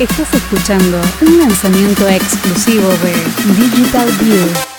Estás escuchando un lanzamiento exclusivo de Digital View.